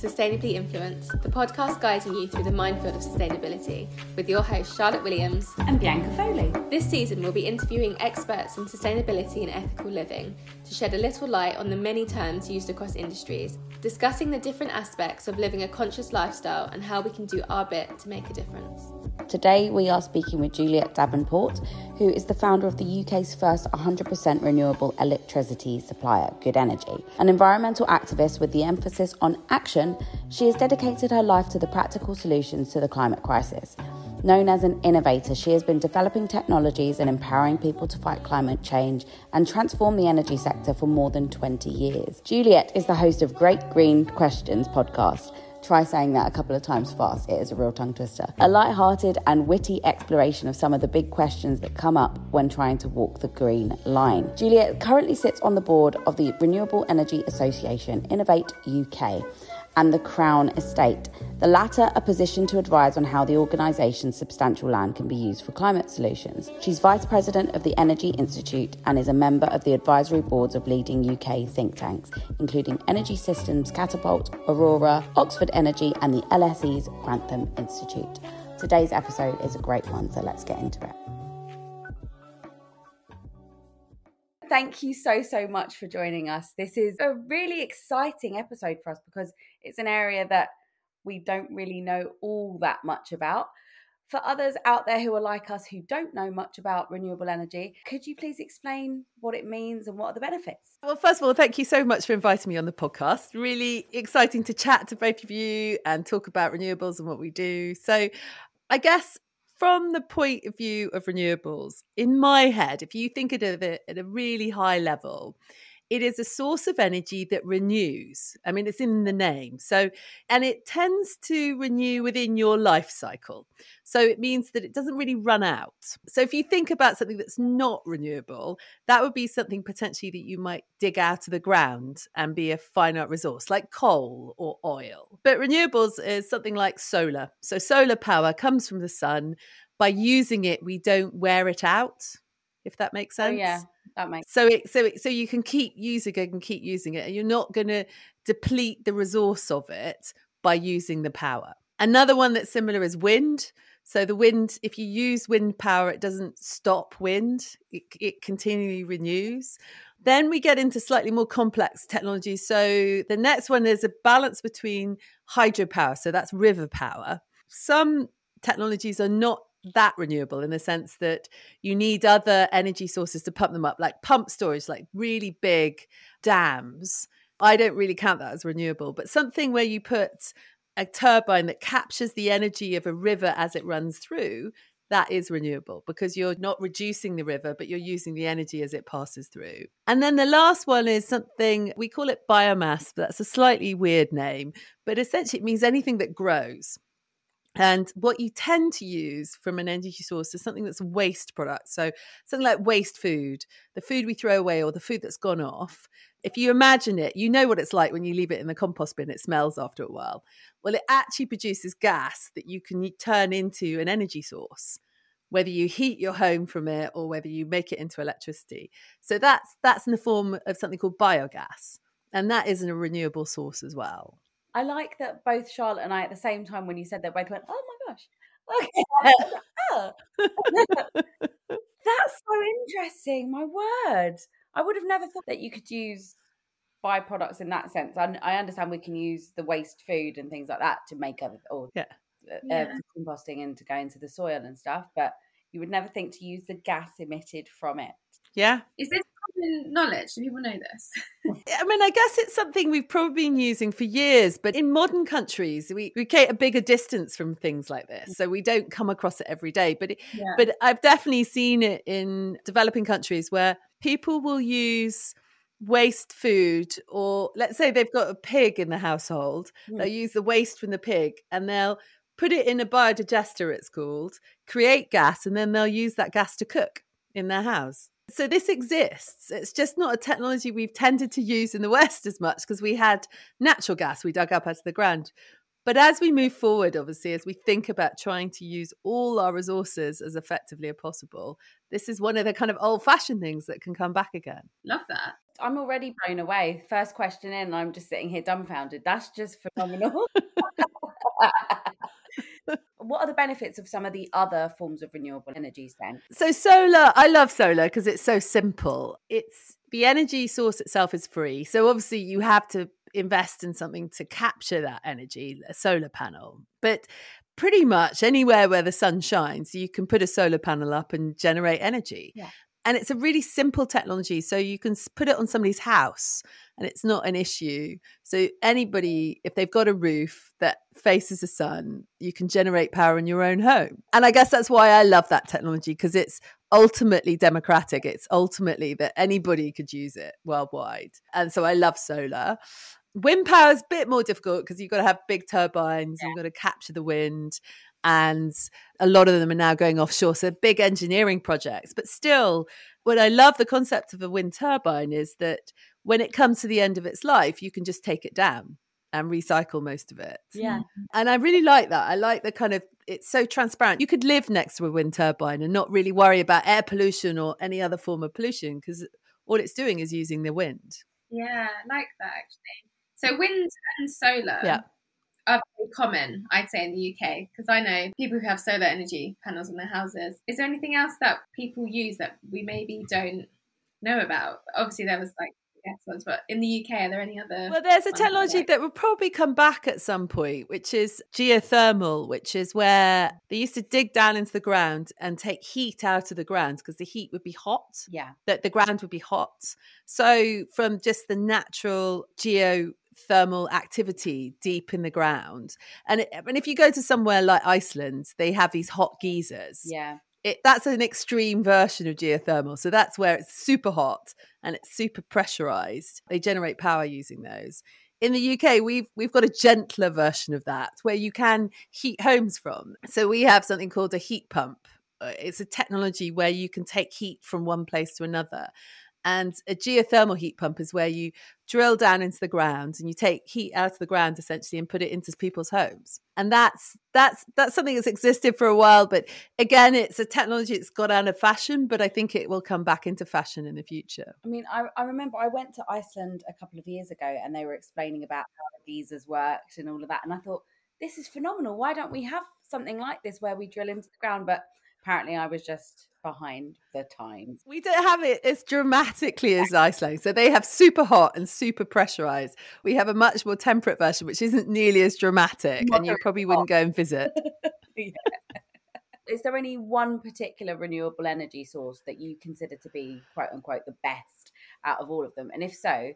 Sustainably Influenced, the podcast guiding you through the minefield of sustainability, with your hosts Charlotte Williams and Bianca Foley. This season, we'll be interviewing experts in sustainability and ethical living to shed a little light on the many terms used across industries, discussing the different aspects of living a conscious lifestyle and how we can do our bit to make a difference. Today, we are speaking with Juliet Davenport, who is the founder of the UK's first 100% renewable electricity supplier, Good Energy. An environmental activist with the emphasis on action, she has dedicated her life to the practical solutions to the climate crisis. Known as an innovator, she has been developing technologies and empowering people to fight climate change and transform the energy sector for more than 20 years. Juliet is the host of Great Green Questions podcast Try saying that a couple of times fast, it is a real tongue twister. A light-hearted and witty exploration of some of the big questions that come up when trying to walk the green line. Juliet currently sits on the board of the Renewable Energy Association Innovate UK and the Crown Estate, the latter a position to advise on how the organisation's substantial land can be used for climate solutions. She's Vice President of the Energy Institute and is a member of the advisory boards of leading UK think tanks, including Energy Systems Catapult, Aurora, Oxford Energy, and the LSE's Grantham Institute. Today's episode is a great one, so let's get into it. thank you so, so much for joining us. This is a really exciting episode for us because it's an area that we don't really know all that much about. For others out there who are like us who don't know much about renewable energy, could you please explain what it means and what are the benefits? Well, first of all, thank you so much for inviting me on the podcast. Really exciting to chat to both of you and talk about renewables and what we do. So, I guess from the point of view of renewables, in my head, if you think of it at a really high level, it is a source of energy that renews. I mean, it's in the name. So, and it tends to renew within your life cycle. So it means that it doesn't really run out. So if you think about something that's not renewable, that would be something potentially that you might dig out of the ground and be a finite resource like coal or oil. But renewables is something like solar. So solar power comes from the sun. By using it, we don't wear it out, if that makes sense. Oh, yeah that so it so it so you can keep using it and keep using it and you're not going to deplete the resource of it by using the power. Another one that's similar is wind. So the wind if you use wind power it doesn't stop wind it, it continually renews. Then we get into slightly more complex technologies so the next one is a balance between hydropower so that's river power. Some technologies are not that renewable in the sense that you need other energy sources to pump them up, like pump storage, like really big dams. I don't really count that as renewable, but something where you put a turbine that captures the energy of a river as it runs through, that is renewable because you're not reducing the river, but you're using the energy as it passes through. And then the last one is something we call it biomass, but that's a slightly weird name, but essentially it means anything that grows. And what you tend to use from an energy source is something that's a waste product. So something like waste food, the food we throw away or the food that's gone off. If you imagine it, you know what it's like when you leave it in the compost bin, it smells after a while. Well, it actually produces gas that you can turn into an energy source whether you heat your home from it or whether you make it into electricity. So that's that's in the form of something called biogas. And that is a renewable source as well. I like that both Charlotte and I, at the same time, when you said that, both went, "Oh my gosh." Okay. oh. That's so interesting. My word. I would have never thought that you could use byproducts in that sense. I, I understand we can use the waste food and things like that to make other or yeah. Uh, yeah. composting and to go into the soil and stuff, but you would never think to use the gas emitted from it. Yeah. Is this common knowledge? Do people know this? I mean, I guess it's something we've probably been using for years, but in modern countries, we, we create a bigger distance from things like this. So we don't come across it every day. But, it, yeah. but I've definitely seen it in developing countries where people will use waste food or let's say they've got a pig in the household mm. they'll use the waste from the pig and they'll put it in a biodigester it's called create gas and then they'll use that gas to cook in their house so this exists. It's just not a technology we've tended to use in the West as much because we had natural gas we dug up out of the ground. But as we move forward, obviously, as we think about trying to use all our resources as effectively as possible, this is one of the kind of old fashioned things that can come back again. Love that. I'm already blown away. First question in, I'm just sitting here dumbfounded. That's just phenomenal. what are the benefits of some of the other forms of renewable energies then? So solar, I love solar because it's so simple. It's the energy source itself is free. So obviously you have to invest in something to capture that energy, a solar panel. But pretty much anywhere where the sun shines, you can put a solar panel up and generate energy. Yeah. And it's a really simple technology. So you can put it on somebody's house and it's not an issue. So anybody, if they've got a roof that faces the sun, you can generate power in your own home. And I guess that's why I love that technology because it's ultimately democratic. It's ultimately that anybody could use it worldwide. And so I love solar. Wind power is a bit more difficult because you've got to have big turbines, yeah. you've got to capture the wind, and a lot of them are now going offshore. So big engineering projects. But still, what I love the concept of a wind turbine is that when it comes to the end of its life, you can just take it down and recycle most of it. Yeah. And I really like that. I like the kind of it's so transparent. You could live next to a wind turbine and not really worry about air pollution or any other form of pollution because all it's doing is using the wind. Yeah, I like that actually. So wind and solar yeah. Are very common, I'd say, in the UK because I know people who have solar energy panels on their houses. Is there anything else that people use that we maybe don't know about? Obviously, there was like ones, but in the UK, are there any other? Well, there's a technology that will probably come back at some point, which is geothermal, which is where they used to dig down into the ground and take heat out of the ground because the heat would be hot. Yeah. That the ground would be hot. So, from just the natural geo thermal activity deep in the ground. And, it, and if you go to somewhere like Iceland, they have these hot geysers. Yeah. It, that's an extreme version of geothermal. So that's where it's super hot and it's super pressurized. They generate power using those. In the UK, we've we've got a gentler version of that where you can heat homes from. So we have something called a heat pump. Uh, it's a technology where you can take heat from one place to another. And a geothermal heat pump is where you drill down into the ground and you take heat out of the ground essentially and put it into people's homes. And that's that's that's something that's existed for a while, but again, it's a technology that's got out of fashion, but I think it will come back into fashion in the future. I mean, I, I remember I went to Iceland a couple of years ago and they were explaining about how the geysers worked and all of that. And I thought, this is phenomenal. Why don't we have something like this where we drill into the ground? But apparently I was just behind the times. We don't have it as dramatically as Iceland. So they have super hot and super pressurized. We have a much more temperate version, which isn't nearly as dramatic, and you probably wouldn't go and visit. yeah. Is there any one particular renewable energy source that you consider to be quote unquote the best out of all of them? And if so,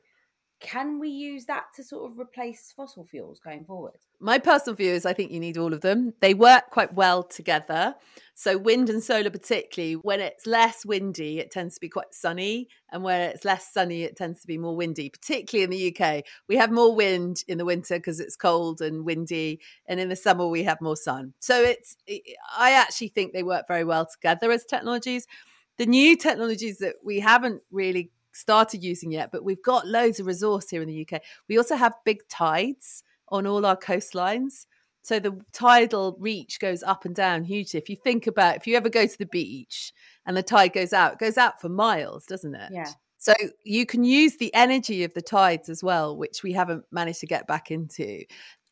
can we use that to sort of replace fossil fuels going forward? My personal view is I think you need all of them. They work quite well together. So, wind and solar, particularly, when it's less windy, it tends to be quite sunny. And where it's less sunny, it tends to be more windy, particularly in the UK. We have more wind in the winter because it's cold and windy. And in the summer, we have more sun. So, it's, I actually think they work very well together as technologies. The new technologies that we haven't really started using yet, but we've got loads of resource here in the UK. We also have big tides on all our coastlines. So the tidal reach goes up and down hugely. If you think about if you ever go to the beach and the tide goes out, it goes out for miles, doesn't it? Yeah. So you can use the energy of the tides as well, which we haven't managed to get back into.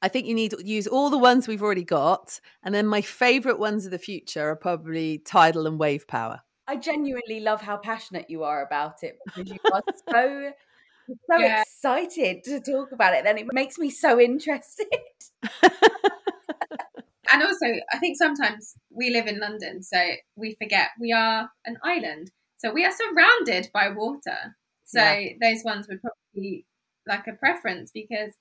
I think you need to use all the ones we've already got. And then my favorite ones of the future are probably tidal and wave power. I genuinely love how passionate you are about it because you are so so yeah. excited to talk about it. Then it makes me so interested. and also, I think sometimes we live in London, so we forget we are an island. So we are surrounded by water. So yeah. those ones would probably be like a preference because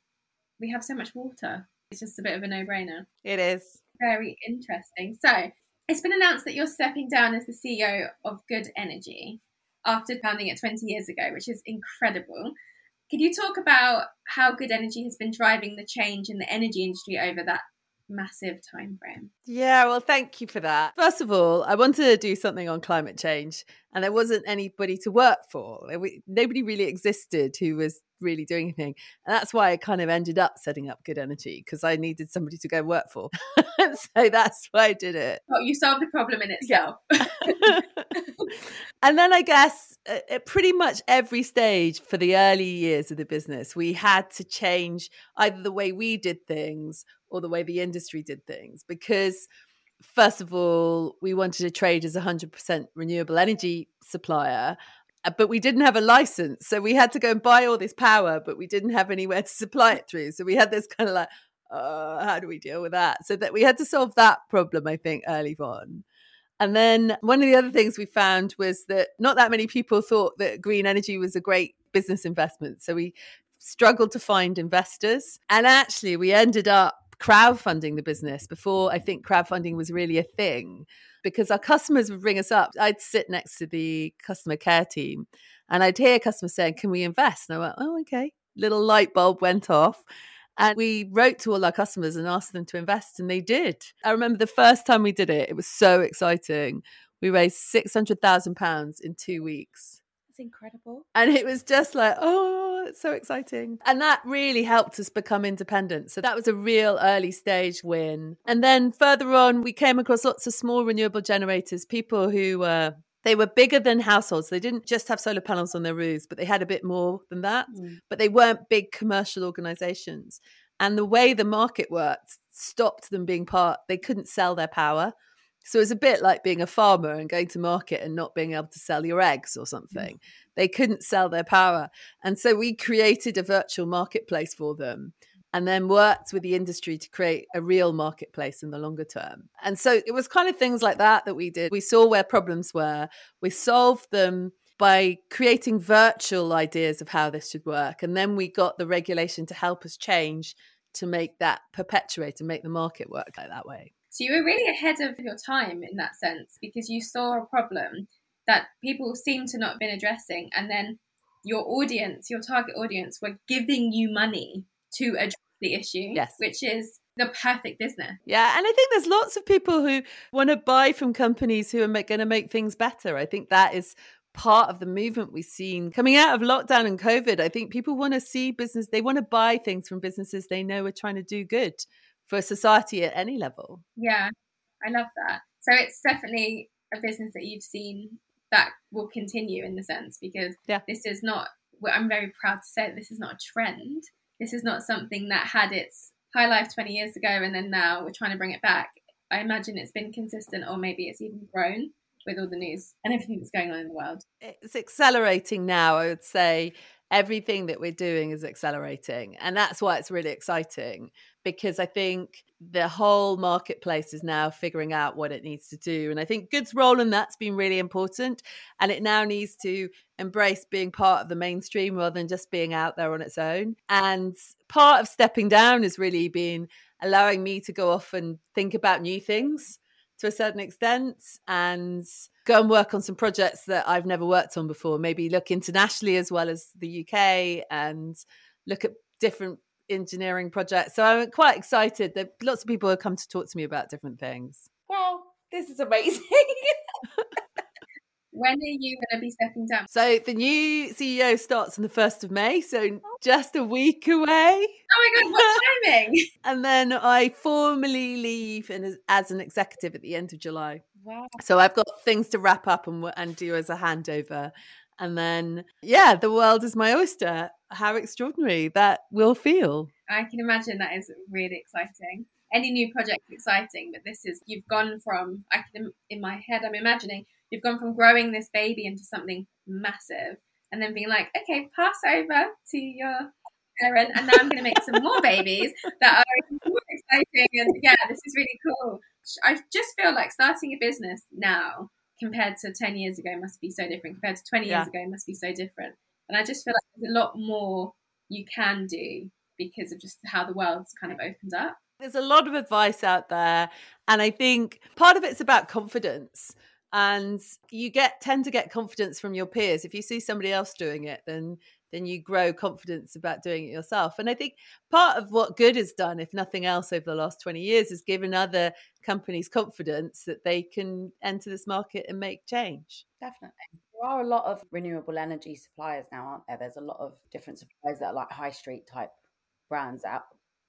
we have so much water. It's just a bit of a no brainer. It is. Very interesting. So it's been announced that you're stepping down as the CEO of Good Energy after founding it 20 years ago, which is incredible. Could you talk about how Good Energy has been driving the change in the energy industry over that massive time frame. Yeah, well, thank you for that. First of all, I wanted to do something on climate change, and there wasn't anybody to work for. Nobody really existed who was really doing anything. And that's why I kind of ended up setting up Good Energy because I needed somebody to go work for. so that's why I did it. Well, you solved the problem in itself. and then I guess at pretty much every stage for the early years of the business, we had to change either the way we did things or the way the industry did things because first of all, we wanted to trade as a 100% renewable energy supplier. Uh, but we didn't have a license. So we had to go and buy all this power, but we didn't have anywhere to supply it through. So we had this kind of like, uh, how do we deal with that? So that we had to solve that problem, I think, early on. And then one of the other things we found was that not that many people thought that green energy was a great business investment. So we struggled to find investors. And actually, we ended up crowdfunding the business before I think crowdfunding was really a thing because our customers would ring us up. I'd sit next to the customer care team and I'd hear customers saying, Can we invest? And I went, Oh, okay. Little light bulb went off. And we wrote to all our customers and asked them to invest, and they did. I remember the first time we did it, it was so exciting. We raised £600,000 in two weeks incredible. And it was just like, oh, it's so exciting. And that really helped us become independent. So that was a real early stage win. And then further on, we came across lots of small renewable generators, people who were. they were bigger than households. They didn't just have solar panels on their roofs, but they had a bit more than that. Mm. But they weren't big commercial organizations. And the way the market worked stopped them being part, they couldn't sell their power. So it's a bit like being a farmer and going to market and not being able to sell your eggs or something. Mm. They couldn't sell their power. And so we created a virtual marketplace for them and then worked with the industry to create a real marketplace in the longer term. And so it was kind of things like that that we did. We saw where problems were, we solved them by creating virtual ideas of how this should work. And then we got the regulation to help us change to make that perpetuate and make the market work like that way. So you were really ahead of your time in that sense because you saw a problem that people seem to not have been addressing, and then your audience, your target audience, were giving you money to address the issue, yes. which is the perfect business. Yeah, and I think there's lots of people who want to buy from companies who are going to make things better. I think that is part of the movement we've seen coming out of lockdown and COVID. I think people want to see business, they want to buy things from businesses they know are trying to do good for society at any level. Yeah, I love that. So it's definitely a business that you've seen that will continue in the sense because yeah. this is not, I'm very proud to say this is not a trend. This is not something that had its high life 20 years ago and then now we're trying to bring it back. I imagine it's been consistent or maybe it's even grown with all the news and everything that's going on in the world. It's accelerating now, I would say. Everything that we're doing is accelerating. And that's why it's really exciting because I think the whole marketplace is now figuring out what it needs to do. And I think Good's role in that's been really important. And it now needs to embrace being part of the mainstream rather than just being out there on its own. And part of stepping down has really been allowing me to go off and think about new things to a certain extent and go and work on some projects that I've never worked on before. Maybe look internationally as well as the UK and look at different engineering project. So I'm quite excited that lots of people have come to talk to me about different things. Well, this is amazing. when are you going to be stepping down? So the new CEO starts on the 1st of May, so oh. just a week away. Oh my God, what timing? and then I formally leave and as an executive at the end of July. Wow. So I've got things to wrap up and, and do as a handover. And then, yeah, the world is my oyster. How extraordinary that will feel. I can imagine that is really exciting. Any new project is exciting, but this is, you've gone from, I can, in my head, I'm imagining, you've gone from growing this baby into something massive and then being like, okay, pass over to your parent, and now I'm going to make some more babies that are more exciting. And yeah, this is really cool. I just feel like starting a business now compared to 10 years ago must be so different compared to 20 yeah. years ago must be so different and i just feel like there's a lot more you can do because of just how the world's kind of opened up there's a lot of advice out there and i think part of it's about confidence and you get tend to get confidence from your peers if you see somebody else doing it then then you grow confidence about doing it yourself. And I think part of what good has done, if nothing else, over the last 20 years is given other companies confidence that they can enter this market and make change. Definitely. There are a lot of renewable energy suppliers now, aren't there? There's a lot of different suppliers that are like high street type brands out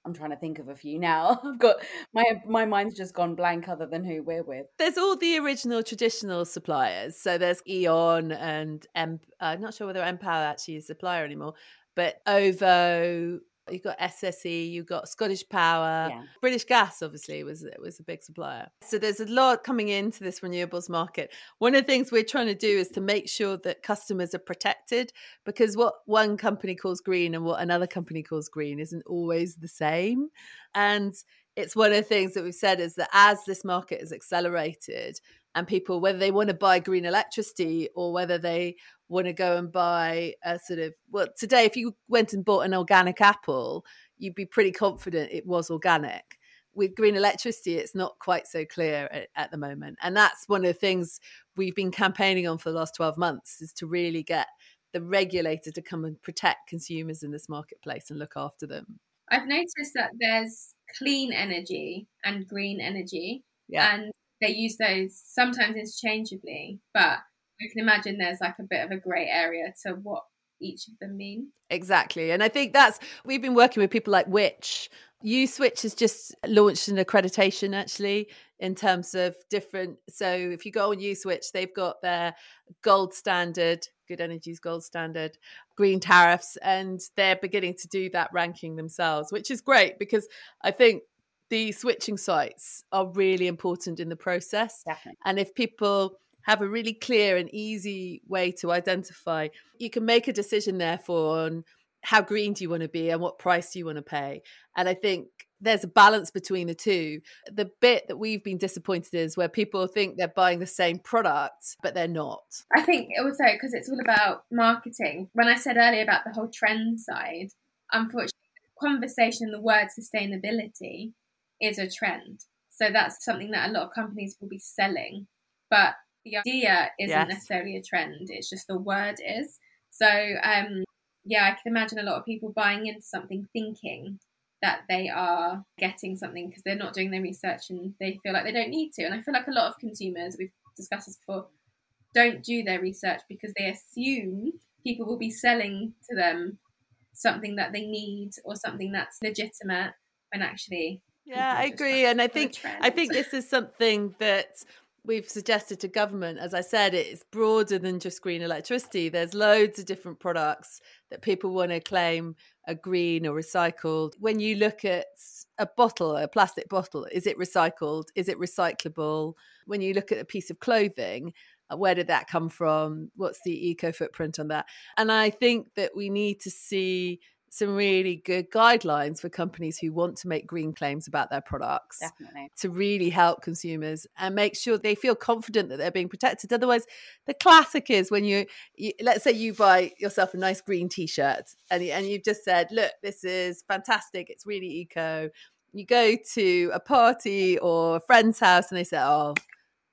I'm trying to think of a few now. I've got my my mind's just gone blank other than who we're with. There's all the original traditional suppliers. So there's E.ON and M I'm uh, not sure whether Npower actually is a supplier anymore, but OVO, You've got SSE, you've got Scottish Power, yeah. British Gas. Obviously, was was a big supplier. So there's a lot coming into this renewables market. One of the things we're trying to do is to make sure that customers are protected, because what one company calls green and what another company calls green isn't always the same. And it's one of the things that we've said is that as this market has accelerated, and people whether they want to buy green electricity or whether they want to go and buy a sort of well today if you went and bought an organic apple you'd be pretty confident it was organic. With green electricity it's not quite so clear at, at, the moment. And that's one of the things we've been campaigning on for the last 12 months is to really get the regulator to come and protect consumers in this marketplace and look after them. I've noticed that there's clean energy and green energy yeah. and they use those sometimes interchangeably but I can imagine there's like a bit of a grey area to what each of them mean. Exactly. And I think that's, we've been working with people like Which. Switch has just launched an accreditation actually in terms of different. So if you go on Uswitch, they've got their gold standard, Good Energy's gold standard, green tariffs, and they're beginning to do that ranking themselves, which is great because I think the switching sites are really important in the process. Definitely. And if people have a really clear and easy way to identify. You can make a decision, therefore, on how green do you want to be and what price do you want to pay. And I think there's a balance between the two. The bit that we've been disappointed is where people think they're buying the same product, but they're not. I think also because it's all about marketing. When I said earlier about the whole trend side, unfortunately, the conversation, the word sustainability is a trend. So that's something that a lot of companies will be selling. But the idea isn't yes. necessarily a trend it's just the word is so um yeah i can imagine a lot of people buying into something thinking that they are getting something because they're not doing their research and they feel like they don't need to and i feel like a lot of consumers we've discussed this before don't do their research because they assume people will be selling to them something that they need or something that's legitimate when actually yeah i agree and i think i think this is something that we've suggested to government, as I said, it's broader than just green electricity. There's loads of different products that people want to claim are green or recycled. When you look at a bottle, a plastic bottle, is it recycled? Is it recyclable? When you look at a piece of clothing, uh, where did that come from? What's the eco footprint on that? And I think that we need to see some really good guidelines for companies who want to make green claims about their products Definitely. to really help consumers and make sure they feel confident that they're being protected. Otherwise the classic is when you, you let's say you buy yourself a nice green t-shirt and, and you've just said look this is fantastic. It's really eco. You go to a party or a friend's house and they say oh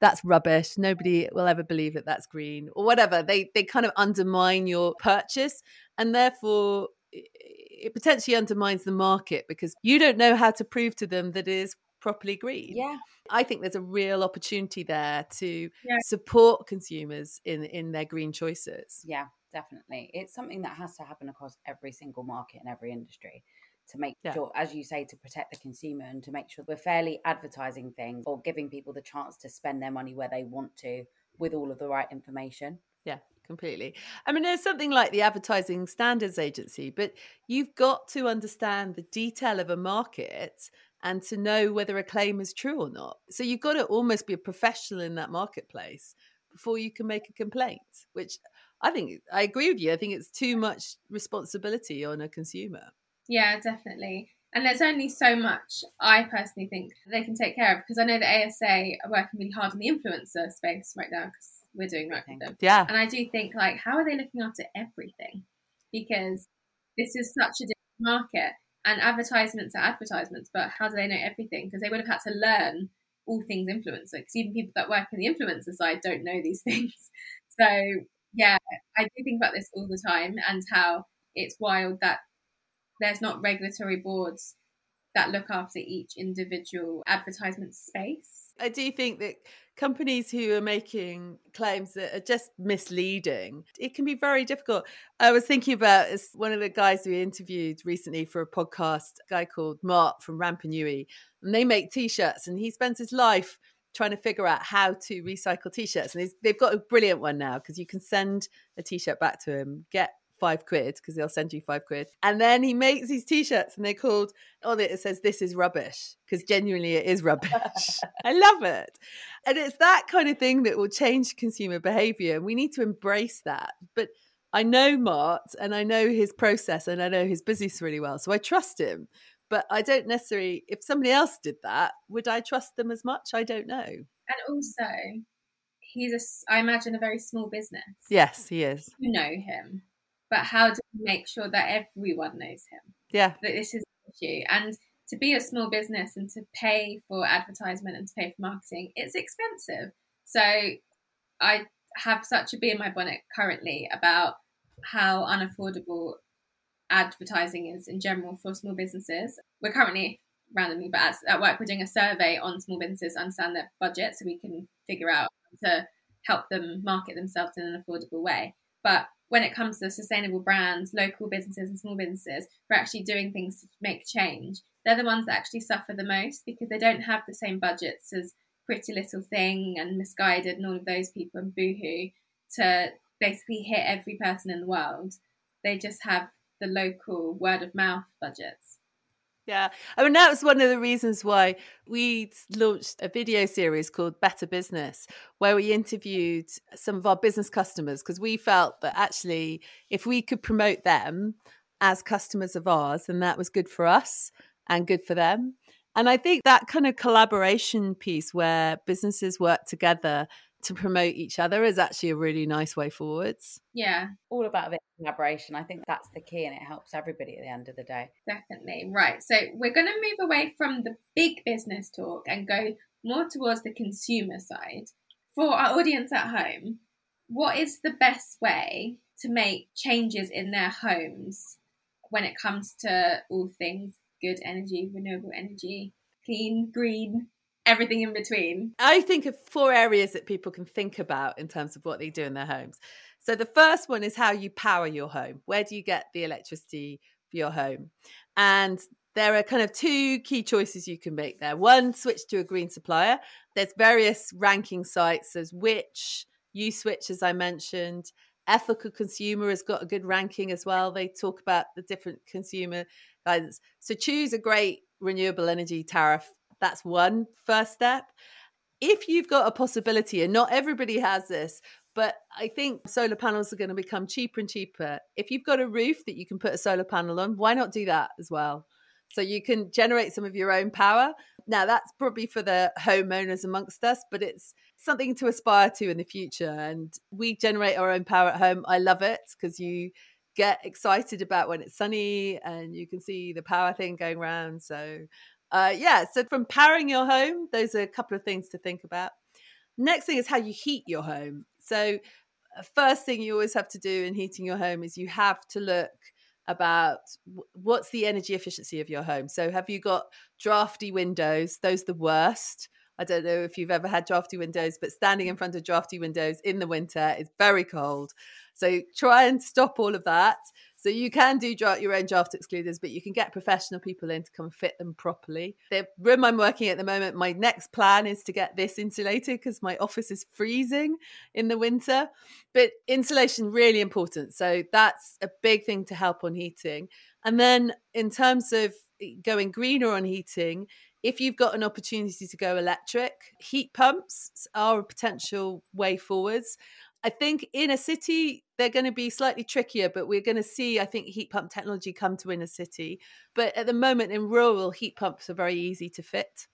that's rubbish. Nobody will ever believe that that's green or whatever. They they kind of undermine your purchase and therefore it potentially undermines the market because you don't know how to prove to them that it is properly green. Yeah. I think there's a real opportunity there to yeah. support consumers in in their green choices. Yeah, definitely. It's something that has to happen across every single market and every industry to make yeah. sure as you say to protect the consumer and to make sure we're fairly advertising things or giving people the chance to spend their money where they want to with all of the right information. Yeah, completely. I mean, there's something like the Advertising Standards Agency, but you've got to understand the detail of a market and to know whether a claim is true or not. So you've got to almost be a professional in that marketplace before you can make a complaint, which I think I agree with you. I think it's too much responsibility on a consumer. Yeah, definitely. And there's only so much I personally think they can take care of because I know the ASA are working really hard in the influencer space right now because we're doing work with them. Yeah. And I do think like, how are they looking after everything? Because this is such a different market and advertisements are advertisements, but how do they know everything? Because they would have had to learn all things influencer. Because even people that work in the influencer side don't know these things. So yeah, I do think about this all the time and how it's wild that there's not regulatory boards that look after each individual advertisement space. I do think that companies who are making claims that are just misleading, it can be very difficult. I was thinking about as one of the guys we interviewed recently for a podcast, a guy called Mart from Rapanui, and they make t-shirts and he spends his life trying to figure out how to recycle t-shirts and they've got a brilliant one now because you can send a t-shirt back to him get five quid because they'll send you five quid. And then he makes these t-shirts and they're called on it it says this is rubbish because genuinely it is rubbish. I love it. And it's that kind of thing that will change consumer behavior. And we need to embrace that. But I know Mart and I know his process and I know his business really well. So I trust him. But I don't necessarily, if somebody else did that, would I trust them as much? I don't know. And also, he's a, I imagine, a very small business. Yes, he is. You know him but how do we make sure that everyone knows him? Yeah. That this is an issue. And to be a small business and to pay for advertisement and to pay for marketing, it's expensive. So I have such a bee in my bonnet currently about how unaffordable advertising is in general for small businesses. We're currently randomly, but at, at work, we're doing a survey on small businesses, understand their budget, so we can figure out to help them market themselves in an affordable way. But when it comes to sustainable brands, local businesses, and small businesses who are actually doing things to make change, they're the ones that actually suffer the most because they don't have the same budgets as Pretty Little Thing and Missguided and all of those people and Boohoo to basically hit every person in the world. They just have the local word of mouth budgets. Yeah. I mean, that was one of the reasons why we launched a video series called Better Business, where we interviewed some of our business customers because we felt that actually, if we could promote them as customers of ours, then that was good for us and good for them. And I think that kind of collaboration piece where businesses work together to promote each other is actually a really nice way forwards. Yeah. All about a bit of collaboration. I think that's the key and it helps everybody at the end of the day. Definitely. Right. So we're going to move away from the big business talk and go more towards the consumer side. For our audience at home, what is the best way to make changes in their homes when it comes to all things good energy, renewable energy, clean, green, everything in between. I think of four areas that people can think about in terms of what they do in their homes. So the first one is how you power your home. Where do you get the electricity for your home? And there are kind of two key choices you can make there. One, switch to a green supplier. There's various ranking sites. There's Which, Uswitch, as I mentioned. Ethical Consumer has got a good ranking as well. They talk about the different consumer guidance. So choose a great renewable energy tariff that's one first step. If you've got a possibility, and not everybody has this, but I think solar panels are going to become cheaper and cheaper. If you've got a roof that you can put a solar panel on, why not do that as well? So you can generate some of your own power. Now, that's probably for the homeowners amongst us, but it's something to aspire to in the future. And we generate our own power at home. I love it because you get excited about when it's sunny and you can see the power thing going around. So uh, yeah, so from powering your home, those are a couple of things to think about. Next thing is how you heat your home. So, uh, first thing you always have to do in heating your home is you have to look about what's the energy efficiency of your home. So, have you got drafty windows? Those are the worst. I don't know if you've ever had drafty windows, but standing in front of drafty windows in the winter is very cold. So try and stop all of that. So you can do your own draft excluders, but you can get professional people in to come fit them properly. The room I'm working at the moment, my next plan is to get this insulated because my office is freezing in the winter. But insulation really important. So that's a big thing to help on heating. And then in terms of going greener on heating, if you've got an opportunity to go electric, heat pumps are a potential way forwards. I think in a city, they're going to be slightly trickier, but we're going to see, I think, heat pump technology come to inner city. But at the moment, in rural, heat pumps are very easy to fit.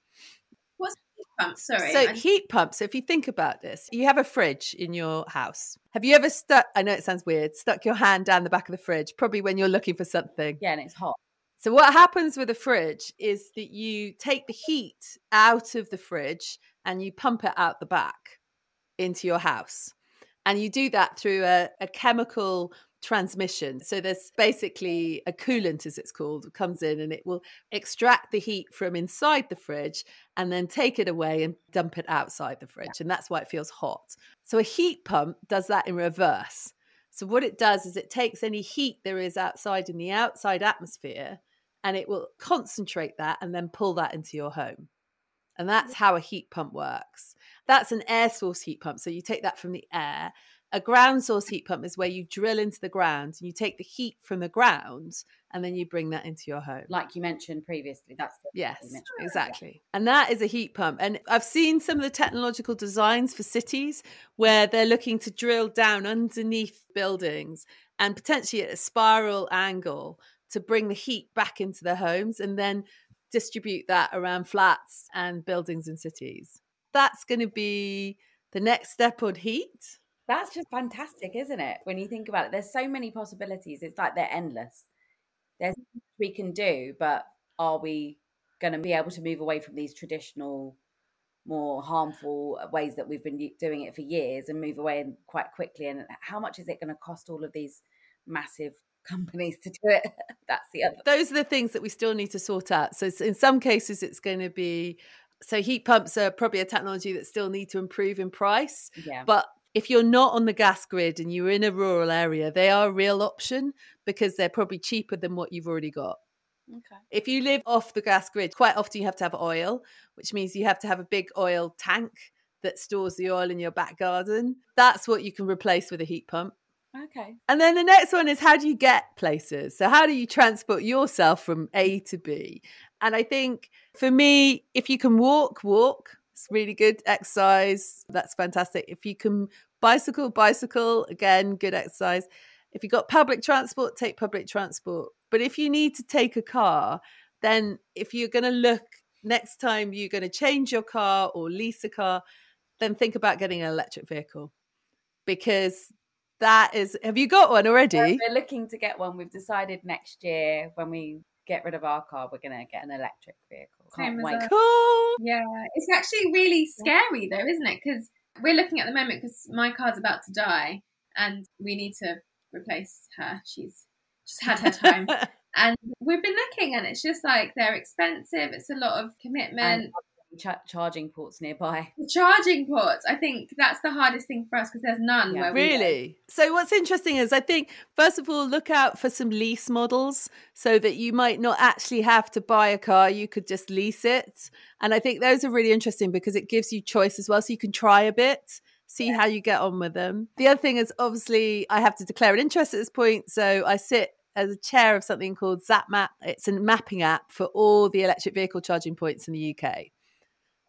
What's heat pump? Sorry. So, I'm... heat pumps, if you think about this, you have a fridge in your house. Have you ever stuck, I know it sounds weird, stuck your hand down the back of the fridge, probably when you're looking for something? Yeah, and it's hot. So, what happens with a fridge is that you take the heat out of the fridge and you pump it out the back into your house. And you do that through a, a chemical transmission. So there's basically a coolant, as it's called, comes in and it will extract the heat from inside the fridge and then take it away and dump it outside the fridge. And that's why it feels hot. So a heat pump does that in reverse. So what it does is it takes any heat there is outside in the outside atmosphere and it will concentrate that and then pull that into your home. And that's how a heat pump works. That's an air source heat pump. So you take that from the air a ground source heat pump is where you drill into the ground and you take the heat from the ground and then you bring that into your home. Like you mentioned previously, that's the yes, exactly. And that is a heat pump. And I've seen some of the technological designs for cities where they're looking to drill down underneath buildings and potentially at a spiral angle to bring the heat back into their homes and then distribute that around flats and buildings in cities. That's going to be the next step on heat that's just fantastic, isn't it? When you think about it, there's so many possibilities. It's like they're endless. There's we can do, but are we going to be able to move away from these traditional, more harmful ways that we've been doing it for years and move away quite quickly? And how much is it going to cost all of these massive companies to do it? That's the other. Those are the things that we still need to sort out. So in some cases, it's going to be so heat pumps are probably a technology that still need to improve in price. Yeah. But if you're not on the gas grid and you're in a rural area, they are a real option because they're probably cheaper than what you've already got. Okay. If you live off the gas grid, quite often you have to have oil, which means you have to have a big oil tank that stores the oil in your back garden. That's what you can replace with a heat pump. Okay. And then the next one is how do you get places? So, how do you transport yourself from A to B? And I think for me, if you can walk, walk. It's really good exercise. That's fantastic. If you can bicycle, bicycle, again, good exercise. If you've got public transport, take public transport. But if you need to take a car, then if you're going to look next time you're going to change your car or lease a car, then think about getting an electric vehicle because that is. Have you got one already? Yeah, we're looking to get one. We've decided next year when we get rid of our car, we're going to get an electric vehicle. Can't wait. A, cool. Yeah, it's actually really scary though, isn't it? Because we're looking at the moment because my car's about to die and we need to replace her. She's just had her time. and we've been looking and it's just like they're expensive. It's a lot of commitment. And ch- charging ports nearby. The charging ports, I think that's the hardest thing for us because there's none. Yeah. really? So what's interesting is I think first of all look out for some lease models so that you might not actually have to buy a car. You could just lease it, and I think those are really interesting because it gives you choice as well, so you can try a bit see how you get on with them. The other thing is obviously I have to declare an interest at this point. So I sit as a chair of something called ZapMap. It's a mapping app for all the electric vehicle charging points in the UK.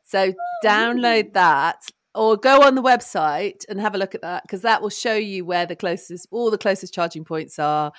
So download that or go on the website and have a look at that because that will show you where the closest, all the closest charging points are,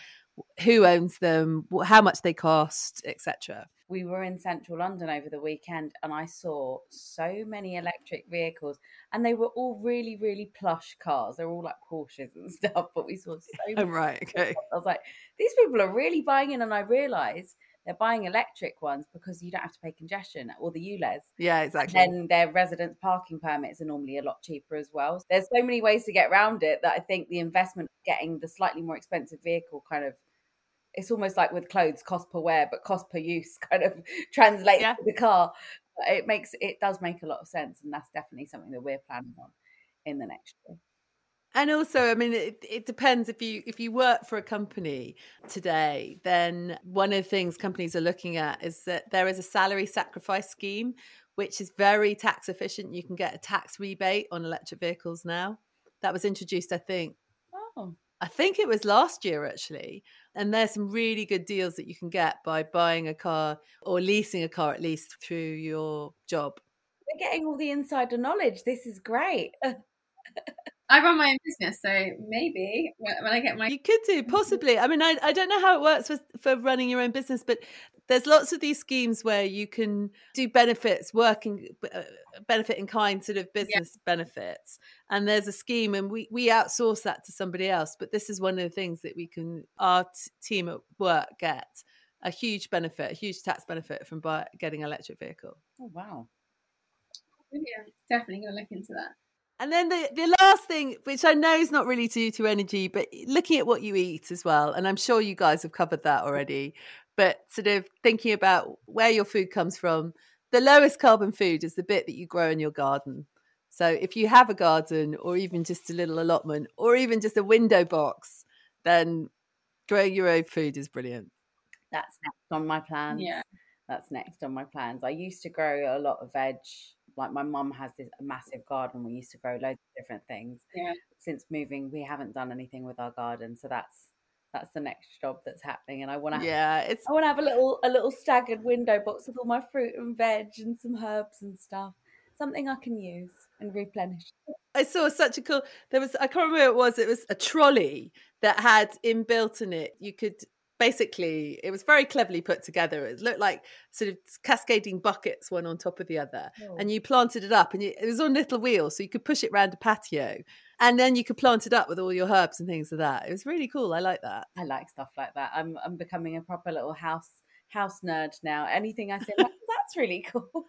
who owns them, how much they cost, etc. We were in central London over the weekend and I saw so many electric vehicles and they were all really, really plush cars. They're all like Porsches and stuff, but we saw so oh, many. Oh, right. Okay. I was like, these people are really buying in. And I realized they're buying electric ones because you don't have to pay congestion or the ULEZ. Yeah, exactly. And their residence parking permits are normally a lot cheaper as well. There's so many ways to get around it that I think the investment getting the slightly more expensive vehicle kind of it's almost like with clothes, cost per wear, but cost per use kind of translates yeah. to the car. It makes it does make a lot of sense, and that's definitely something that we're planning on in the next year and also i mean it, it, depends. If you if you work for a company today then one of the things companies are looking at is that there is a salary sacrifice scheme which is very tax efficient. You can get a tax rebate on electric vehicles now. That was introduced i think oh. I think it was last year actually. And there's some really good deals that you can get by buying a car or leasing a car at least through your job. We're getting all the insider knowledge. This is great I run my own business, so maybe when I get my you could do possibly. I mean, I I don't know how it works for for running your own business, but there's lots of these schemes where you can do benefits, working uh, benefit in kind sort of business yeah. benefits, and there's a scheme, and we we outsource that to somebody else. But this is one of the things that we can our t- team at work get a huge benefit, a huge tax benefit from buy, getting an electric vehicle. Oh wow! Yeah, definitely going to look into that. And then the, the last thing, which I know is not really due to energy, but looking at what you eat as well. And I'm sure you guys have covered that already. But sort of thinking about where your food comes from. The lowest carbon food is the bit that you grow in your garden. So if you have a garden or even just a little allotment or even just a window box, then growing your own food is brilliant. That's next on my plans. Yeah. That's next on my plans. I used to grow a lot of veg. Like my mum has this massive garden. We used to grow loads of different things. Yeah. Since moving, we haven't done anything with our garden, so that's that's the next job that's happening. And I want to, Yeah, it's I want to have a little a little staggered window box with all my fruit and veg and some herbs and stuff. Something I can use and replenish. I saw such a cool. There was I can't remember what it was. It was a trolley that had inbuilt in it. You could basically. It was very cleverly put together. It looked like sort of cascading buckets, one on top of the other, Oh. and you planted it up, and you, it was on little wheels, so you could push it round a patio, and then you could plant it up with all your herbs and things like that. It was really cool. I like that. I like stuff like that. I'm I'm becoming a proper little house house nerd now. Anything I say, "Oh, that's really cool.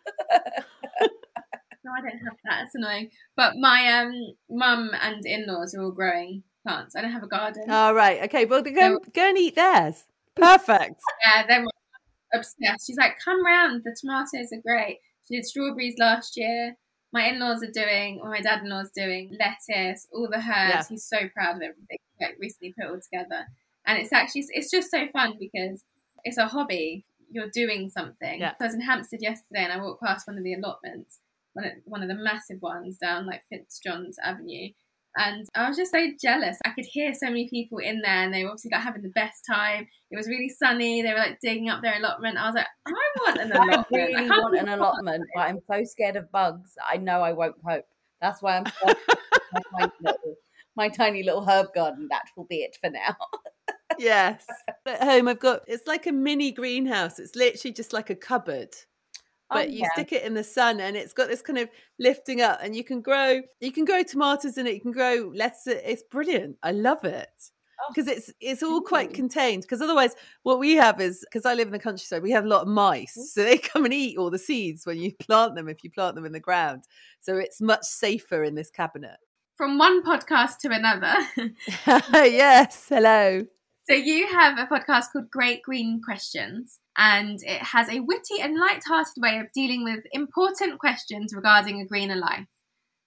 No, I don't have that. It's annoying. But my um mum and in laws are all growing plants. I don't have a garden. All right. Okay. Well, go go and eat theirs. Perfect. Yeah, they're obsessed. She's like, come round. The tomatoes are great. She did strawberries last year. My in-laws are doing, or my dad-in-law's doing lettuce, all the herbs. Yeah. He's so proud of everything. Like recently put it all together, and it's actually it's just so fun because it's a hobby. You're doing something. Yeah. I was in Hampstead yesterday, and I walked past one of the allotments, one of, one of the massive ones down like Fitzjohn's Avenue, and I was just so jealous. I could hear so many people in there, and they were obviously like having the best time. It was really sunny. They were like digging up their allotment. I was like, I want an I allotment. really can't want an afford allotment, but I'm so scared of bugs. I know I won't cope. That's why I'm stuck my, tiny little, my tiny little herb garden. That will be it for now. yes. At home, I've got it's like a mini greenhouse. It's literally just like a cupboard. Oh, but Oh, you yeah. stick it in the sun and it's got this kind of lifting up and you can grow you can grow tomatoes in it, you can grow lettuce. It's brilliant. I love it. Oh, Because it's it's all quite contained. Because otherwise, what we have is because I live in the countryside, we have a lot of mice, mm-hmm. so they come and eat all the seeds when you plant them. If you plant them in the ground, so it's much safer in this cabinet. From one podcast to another. yes, hello. So you have a podcast called Great Green Questions, and it has a witty and light-hearted way of dealing with important questions regarding a greener life.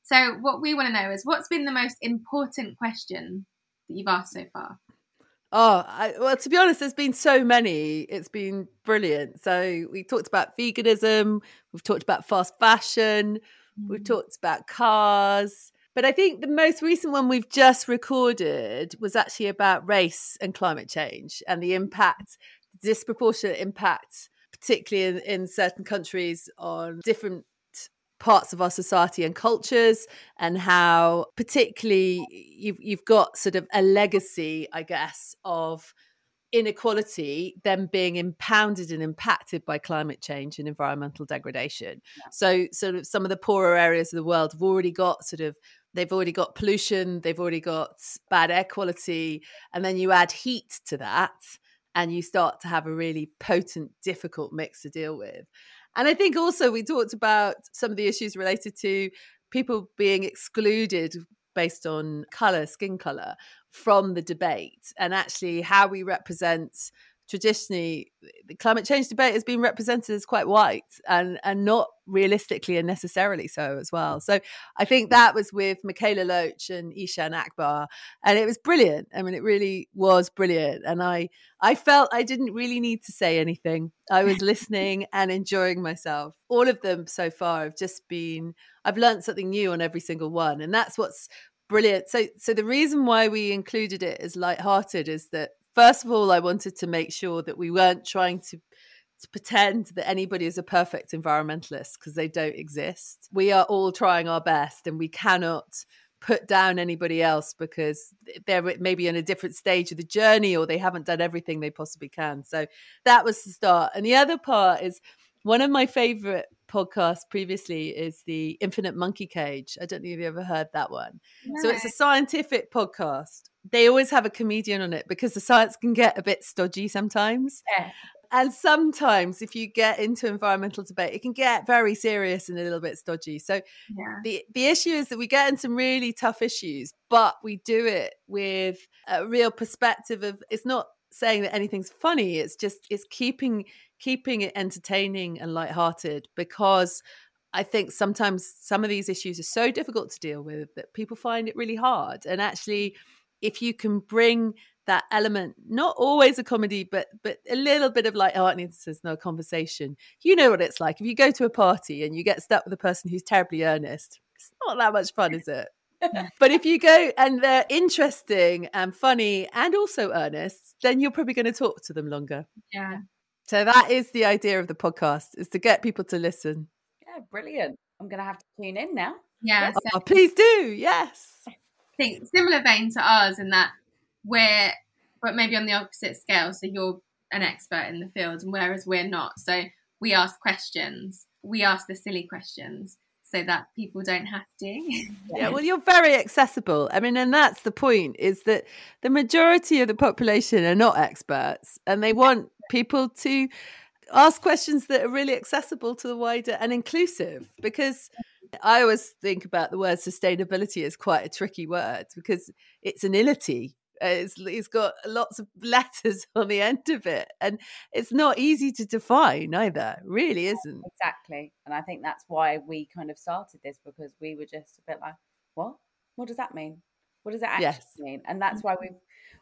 So what we want to know is what's been the most important question that you've asked so far? Oh, I, well, to be honest, there's been so many. It's been brilliant. So we talked about veganism, we've talked about fast fashion, we've mm. talked about cars. But I think the most recent one we've just recorded was actually about race and climate change and the impact, disproportionate impact, particularly in, in certain countries on different parts of our society and cultures and how particularly you've you've got sort of a legacy i guess of inequality then being impounded and impacted by climate change and environmental degradation. So sort of some of the poorer areas of the world have already got sort of they've already got pollution they've already got bad air quality and then you add heat to that and you start to have a really potent difficult mix to deal with. And I think also we talked about some of the issues related to people being excluded based on color, skin color from the debate, and actually how we represent traditionally the climate change debate has been represented as quite white and and not realistically and necessarily so as well. So I think that was with Mikaela Loach and Ishan Akbar, and it was brilliant. I mean, it really was brilliant, and I I felt I didn't really need to say anything. I was listening and enjoying myself. All of them so far have just been. I've learned something new on every single one, and that's what's brilliant. So so the reason why we included it as light-hearted is that first of all, I wanted to make sure that we weren't trying to to pretend that anybody is a perfect environmentalist because they don't exist. We are all trying our best and we cannot put down anybody else because they're maybe in a different stage of the journey or they haven't done everything they possibly can. So that was the start. And the other part is one of my favorite podcasts previously is the Infinite Monkey Cage. I don't know if you ever heard that one. So it's a scientific podcast. They always have a comedian on it because the science can get a bit stodgy sometimes. Yeah. and sometimes if you get into environmental debate, it can get very serious and a little bit stodgy. So Yeah. the the issue is that we get in some really tough issues, but we do it with a real perspective of it's not saying that anything's funny. It's just it's keeping keeping it entertaining and lighthearted because I think sometimes some of these issues are so difficult to deal with that people find it really hard. And actually, if you can bring that element, not always a comedy, but but a little bit of like, oh, it needs there's no conversation. You know what it's like if you go to a party and you get stuck with a person who's terribly earnest. It's not that much fun, is it? but if you go and they're interesting and funny and also earnest, then you're probably going to talk to them longer. Yeah. So that is the idea of the podcast: is to get people to listen. Yeah, brilliant. I'm going to have to tune in now. Yeah. So Oh, please do, yes. Think similar vein to ours in that we're, but maybe on the opposite scale. So you're an expert in the field, and whereas we're not. So we ask questions. We ask the silly questions so that people don't have to. Yeah, well, you're very accessible. I mean, and that's the point: is that the majority of the population are not experts, and they want people to ask questions that are really accessible to the wider and inclusive. Because I always think about the word sustainability as quite a tricky word because it's an ility. Uh, It's, it's got lots of letters on the end of it, and it's not easy to define either. Really isn't. Exactly. And I think that's why we kind of started this because we were just a bit like, what? What does that mean? What does it actually Yes. mean? And that's why we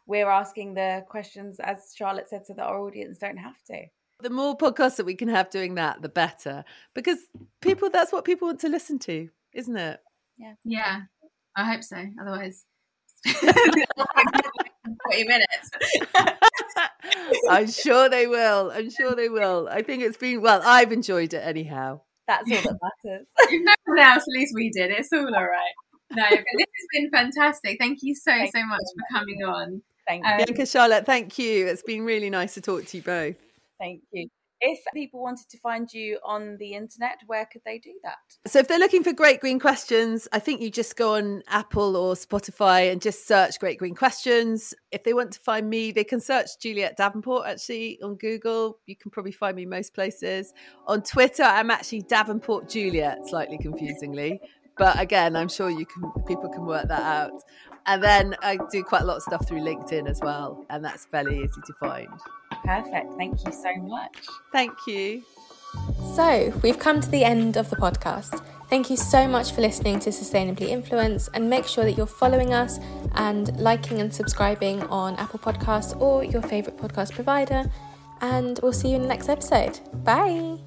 we're asking the questions, as Charlotte said, so that our audience don't have to. The more podcasts that we can have doing that, the better. Because people, that's what people want to listen to, isn't it? yeah, Yeah. I hope so. Otherwise, forty minutes. I'm sure they will. I'm sure they will. I think it's been, well, I've enjoyed it anyhow. That's all that matters. If no one else, at least we did. It's all all right. No, but this has been fantastic. Thank you so Thank so much so for coming on. Thank Um, you. Bianca, Charlotte, thank you. It's been really nice to talk to you both. Thank you. If people wanted to find you on the internet, where could they do that? So, if they're looking for Great Green Questions, I think you just go on Apple or Spotify and just search Great Green Questions. If they want to find me, they can search Juliet Davenport actually on Google. You can probably find me most places. On Twitter, I'm actually Davenport Juliet, slightly confusingly. But again, I'm sure you can people can work that out. And then I do quite a lot of stuff through LinkedIn as well, and that's fairly easy to find. Perfect. Thank you so much. Thank you. So, we've come to the end of the podcast. Thank you so much for listening to Sustainably Influence and make sure that you're following us and liking and subscribing on Apple Podcasts or your favourite podcast provider. And we'll see you in the next episode. Bye.